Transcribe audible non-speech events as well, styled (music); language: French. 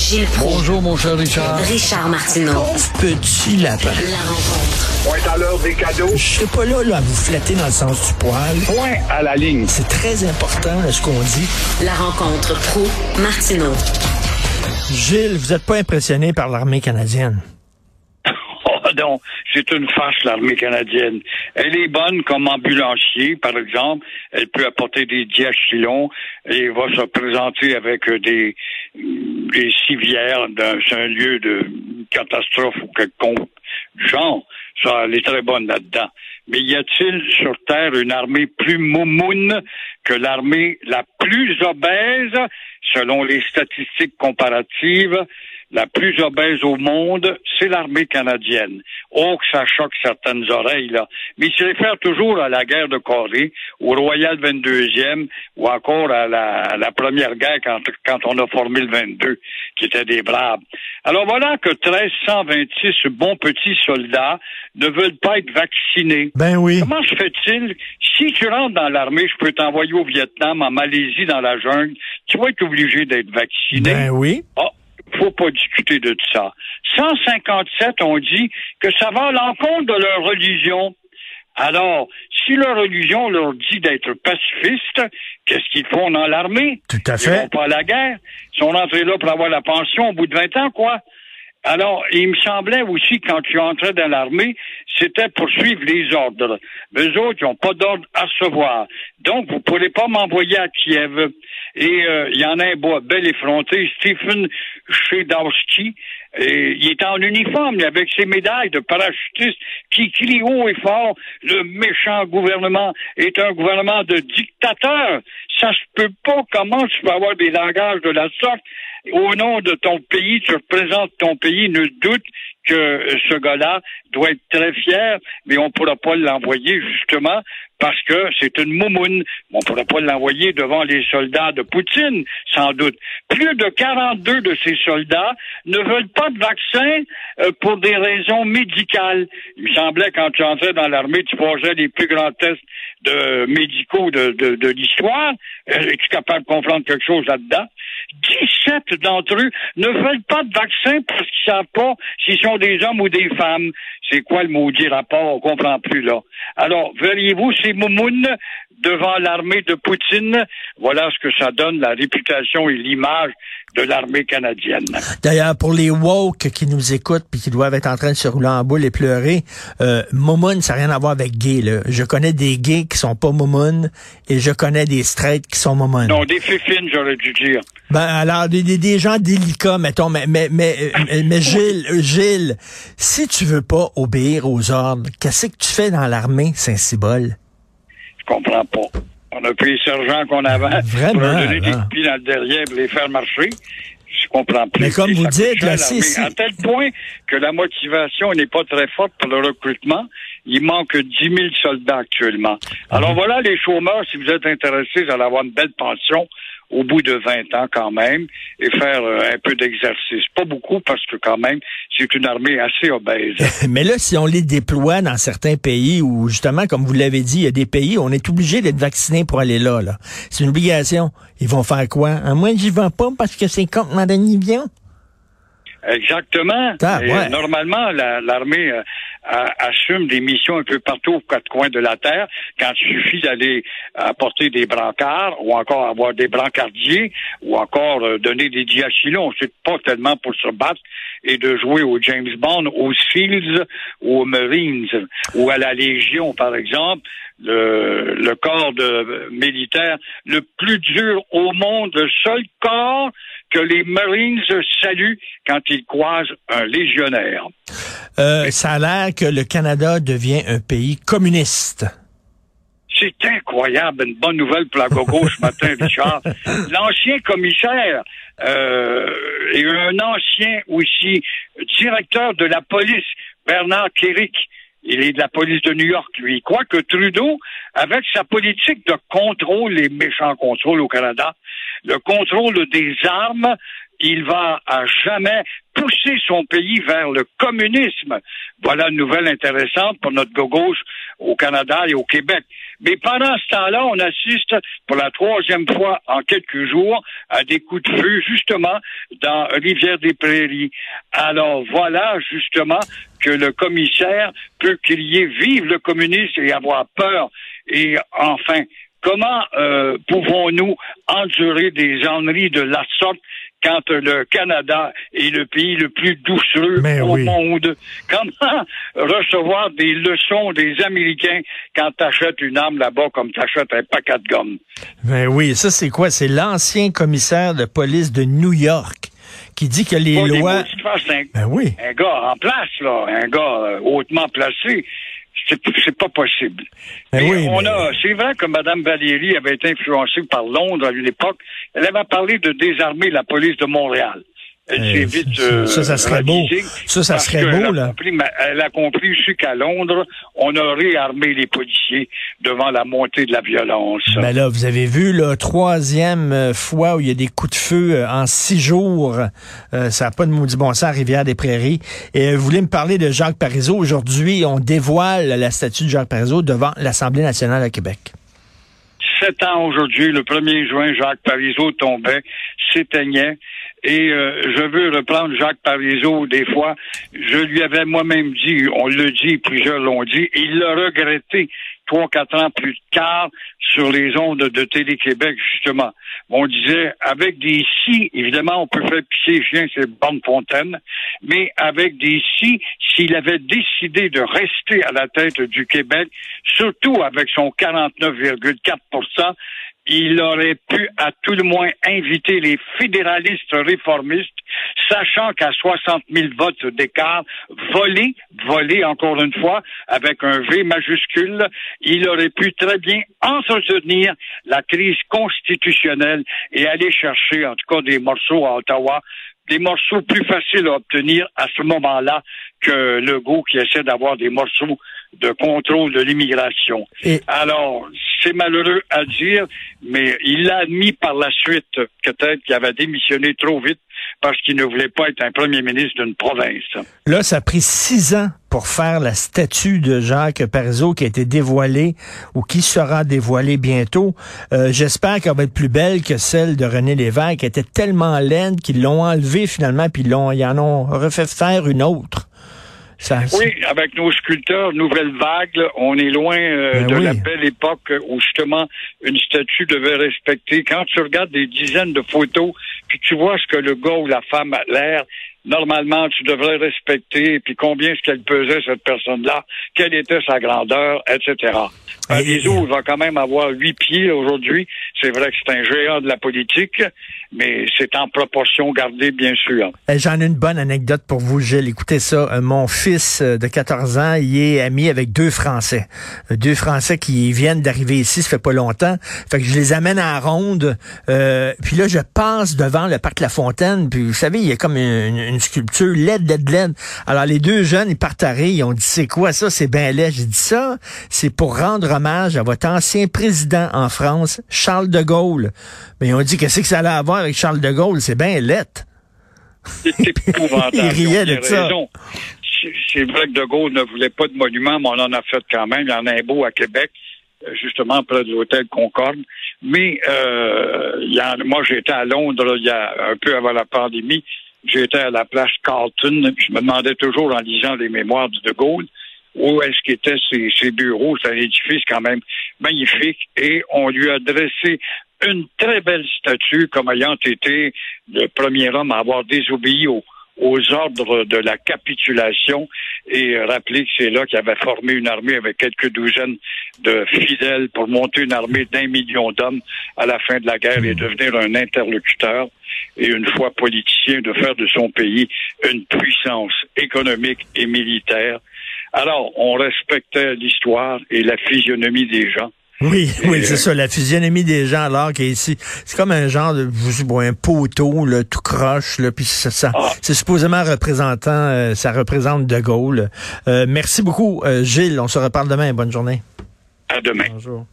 Gilles Proulx. Bonjour, mon cher Richard. Richard Martineau. Petit lapin. La rencontre. Point à l'heure des cadeaux. Je serai pas là, là à vous flatter dans le sens du poil. Point à la ligne. C'est très important là, ce qu'on dit. La rencontre pro martineau Gilles, vous êtes pas impressionné par l'armée canadienne? C'est une farce, l'armée canadienne. Elle est bonne comme ambulancier, par exemple. Elle peut apporter des diachylons et va se présenter avec euh, des, des civières dans un lieu de catastrophe ou quelconque genre. Ça, elle est très bonne là-dedans. Mais y a-t-il sur Terre une armée plus moumoune que l'armée la plus obèse, selon les statistiques comparatives? La plus obèse au monde, c'est l'armée canadienne. Oh, que ça choque certaines oreilles, là. Mais il se réfère toujours à la guerre de Corée, au Royal 22e, ou encore à la, à la première guerre quand, quand on a formé le 22, qui étaient des braves. Alors voilà que 1326 bons petits soldats ne veulent pas être vaccinés. Ben oui. Comment se fait-il? Si tu rentres dans l'armée, je peux t'envoyer au Vietnam, en Malaisie, dans la jungle, tu vas être obligé d'être vacciné. Ben oui. Ah, faut pas discuter de ça. 157 ont dit que ça va à l'encontre de leur religion. Alors, si leur religion leur dit d'être pacifistes, qu'est-ce qu'ils font dans l'armée? Tout à Ils fait. vont pas à la guerre. Ils sont rentrés là pour avoir la pension au bout de 20 ans, quoi. Alors, il me semblait aussi, quand tu entrais dans l'armée, c'était pour suivre les ordres. Eux autres, ils n'ont pas d'ordre à recevoir. Donc, vous ne pourrez pas m'envoyer à Kiev. Et euh, il y en a un bois bel effronté, Stephen Chedowski. Et il est en uniforme, avec ses médailles de parachutiste, qui crie haut et fort, le méchant gouvernement est un gouvernement de dictateurs. Ça se peut pas. Comment tu peux avoir des langages de la sorte? Au nom de ton pays, tu représentes ton pays. Ne doute que ce gars-là doit être très fier, mais on ne pourra pas l'envoyer justement parce que c'est une moumoune. On ne pourra pas l'envoyer devant les soldats de Poutine, sans doute. Plus de 42 de ces soldats ne veulent pas de vaccin euh, pour des raisons médicales. Il me semblait quand tu entrais dans l'armée, tu posais les plus grands tests de médicaux de, de, de l'histoire. Euh, Es-tu capable de comprendre quelque chose là-dedans? 17 d'entre eux ne veulent pas de vaccin parce qu'ils savent pas s'ils sont des hommes ou des femmes. C'est quoi le maudit rapport? On comprend plus, là. Alors, verriez-vous ces moumounes devant l'armée de Poutine? Voilà ce que ça donne, la réputation et l'image de l'armée canadienne. D'ailleurs, pour les woke qui nous écoutent puis qui doivent être en train de se rouler en boule et pleurer, euh, Momoun, ça n'a rien à voir avec gay. Là. Je connais des gays qui sont pas Momoun et je connais des straights qui sont Momoun. Non, des fifines, j'aurais dû dire. Ben alors des, des, des gens délicats, mettons, mais mais mais, mais, Gilles, si tu veux pas obéir aux ordres, qu'est-ce que tu fais dans l'armée, Saint-Cybole? Je comprends pas. On a pris les sergents qu'on avait Vraiment, pour leur donner des pieds dans le derrière pour les faire marcher. Je comprends plus. Mais comme Et vous dites, là, l'armée. si- si- À tel point que la motivation n'est pas très forte pour le recrutement. Il manque 10 000 soldats actuellement. Alors voilà, les chômeurs, si vous êtes intéressés, vous allez avoir une belle pension au bout de 20 ans quand même et faire euh, un peu d'exercice. Pas beaucoup parce que quand même, c'est une armée assez obèse. (laughs) Mais là, si on les déploie dans certains pays où, justement, comme vous l'avez dit, il y a des pays où on est obligé d'être vacciné pour aller là. là. C'est une obligation. Ils vont faire quoi? À moins j'y vais pas parce que c'est contre avion. Exactement. Ah, ouais. Normalement, la- l'armée euh, a- assume des missions un peu partout aux quatre coins de la Terre quand il suffit d'aller apporter des brancards ou encore avoir des brancardiers ou encore euh, donner des diachylons. C'est pas tellement pour se battre et de jouer au James Bond, aux SEALs aux Marines ou à la Légion, par exemple. Le, le corps de militaire le plus dur au monde, le seul corps que les Marines saluent quand ils croisent un légionnaire. Euh, ça a l'air que le Canada devient un pays communiste. C'est incroyable, une bonne nouvelle pour la gogo ce matin, Richard. L'ancien commissaire euh, et un ancien aussi directeur de la police, Bernard Kéric, il est de la police de New York, lui. Il croit que Trudeau, avec sa politique de contrôle, les méchants contrôles au Canada, le contrôle des armes, il va à jamais pousser son pays vers le communisme. Voilà une nouvelle intéressante pour notre gauche au Canada et au Québec. Mais pendant ce temps-là, on assiste pour la troisième fois en quelques jours à des coups de feu, justement, dans Rivière-des-Prairies. Alors voilà, justement, que le commissaire peut crier vive le communisme et avoir peur. Et enfin, comment euh, pouvons-nous endurer des enneries de la sorte quand le Canada est le pays le plus doucereux Mais au oui. monde? Comment recevoir des leçons des Américains quand tu achètes une arme là-bas comme tu achètes un paquet de gomme? Ben oui, ça c'est quoi? C'est l'ancien commissaire de police de New York qui dit que les Pas des lois... mots un, Ben oui. un gars en place, là, un gars euh, hautement placé. C'est pas possible. Ben Mais oui, on mais- a, c'est vrai que Mme Valérie avait été influencée par Londres à une époque. Elle avait parlé de désarmer la police de Montréal. Vite. ça, euh, ça, ça serait beau. Ça, ça serait beau, a là. compris- elle a compris aussi qu'à Londres, on a réarmé les policiers devant la montée de la violence. Ben là, vous avez vu, la troisième euh, fois où il y a des coups de feu euh, en six jours. Euh, ça n'a pas de maudit bon sens à Rivière-des-Prairies. Et euh, vous voulez me parler de Jacques Parizeau? Aujourd'hui, on dévoile la statue de Jacques Parizeau devant l'Assemblée nationale à Québec. Sept ans aujourd'hui, le 1er juin, Jacques Parizeau tombait, s'éteignait. Et euh, je veux reprendre Jacques Parizeau des fois. Je lui avais moi-même dit, on le dit, plusieurs l'ont dit, et il l'a regretté trois, quatre ans plus tard sur les ondes de Télé-Québec, justement. On disait, avec des si, évidemment, on peut faire pisser chien, c'est bonne fontaine, mais avec des si, s'il avait décidé de rester à la tête du Québec, surtout avec son 49,4 il aurait pu à tout le moins inviter les fédéralistes réformistes, sachant qu'à 60 000 votes d'écart, volé, volé encore une fois, avec un V majuscule, il aurait pu très bien entretenir la crise constitutionnelle et aller chercher en tout cas des morceaux à Ottawa des morceaux plus faciles à obtenir à ce moment-là que Legault qui essaie d'avoir des morceaux de contrôle de l'immigration. Et- Alors, c'est malheureux à dire, mais il l'a admis par la suite, peut-être qu'il avait démissionné trop vite parce qu'il ne voulait pas être un premier ministre d'une province. Là, ça a pris six ans pour faire la statue de Jacques Parizeau qui a été dévoilée ou qui sera dévoilée bientôt. Euh, J'espère qu'elle va être plus belle que celle de René Lévesque, qui était tellement laide qu'ils l'ont enlevée finalement, puis ils, l'ont- ils en ont refait faire une autre. Ça, Oui, avec nos sculpteurs, nouvelle vague, là, on est loin euh, Ben de oui. la belle époque où justement une statue devait respecter. Quand tu regardes des dizaines de photos, puis tu vois ce que le gars ou la femme a l'air, normalement tu devrais respecter, puis combien est-ce qu'elle pesait cette personne-là, quelle était sa grandeur, etc. Il va quand même avoir huit pieds aujourd'hui. C'est vrai que c'est un géant de la politique, mais c'est en proportion gardée, bien sûr. Eh, J'en ai une bonne anecdote pour vous, Gilles. Écoutez ça. Euh, Mon fils euh, de 14 ans, il est ami avec deux Français. Euh, Deux Français qui viennent d'arriver ici, ça fait pas longtemps. Fait que je les amène à ronde. Euh, puis là, je passe devant le parc La Fontaine. Puis vous savez, il y a comme une, sculpture laide, laide, laide. Alors les deux jeunes, ils partent à rire. Ils ont dit, c'est quoi ça? C'est bien laid. J'ai dit ça, c'est pour rendre hommage à votre ancien président en France, Charles de Gaulle. Mais ils ont dit, qu'est-ce que ça allait avoir avec Charles de Gaulle? C'est bien laid. C'est épouvantable. (laughs) Il riait de ça. raison. C'est- vrai que De Gaulle ne voulait pas de monument, mais on en a fait quand même. Il y en a un beau à Québec, justement près de l'hôtel Concorde. Mais euh, il y en- moi, j'étais à Londres il y a un peu avant la pandémie. J'étais à la place Carlton. Je me demandais toujours en lisant les mémoires de De Gaulle où est-ce qu'étaient ses, ses bureaux. C'est un édifice quand même magnifique. Et on lui a dressé une très belle statue comme ayant été le premier homme à avoir désobéi aux, aux ordres de la capitulation et rappeler que c'est là qu'il avait formé une armée avec quelques douzaines de fidèles pour monter une armée d'un million d'hommes à la fin de la guerre et devenir un interlocuteur et une fois politicien de faire de son pays une puissance économique et militaire. Alors, on respectait l'histoire et la physionomie des gens. Oui, Et, oui, c'est euh, ça, la physionomie des gens alors qui est ici. C'est comme un genre de un poteau là, tout croche là, puis ça, ça- Ah. c'est supposément représentant euh, ça représente De Gaulle. Euh, merci beaucoup euh, Gilles, on se reparle demain, bonne journée. À demain. Bonjour.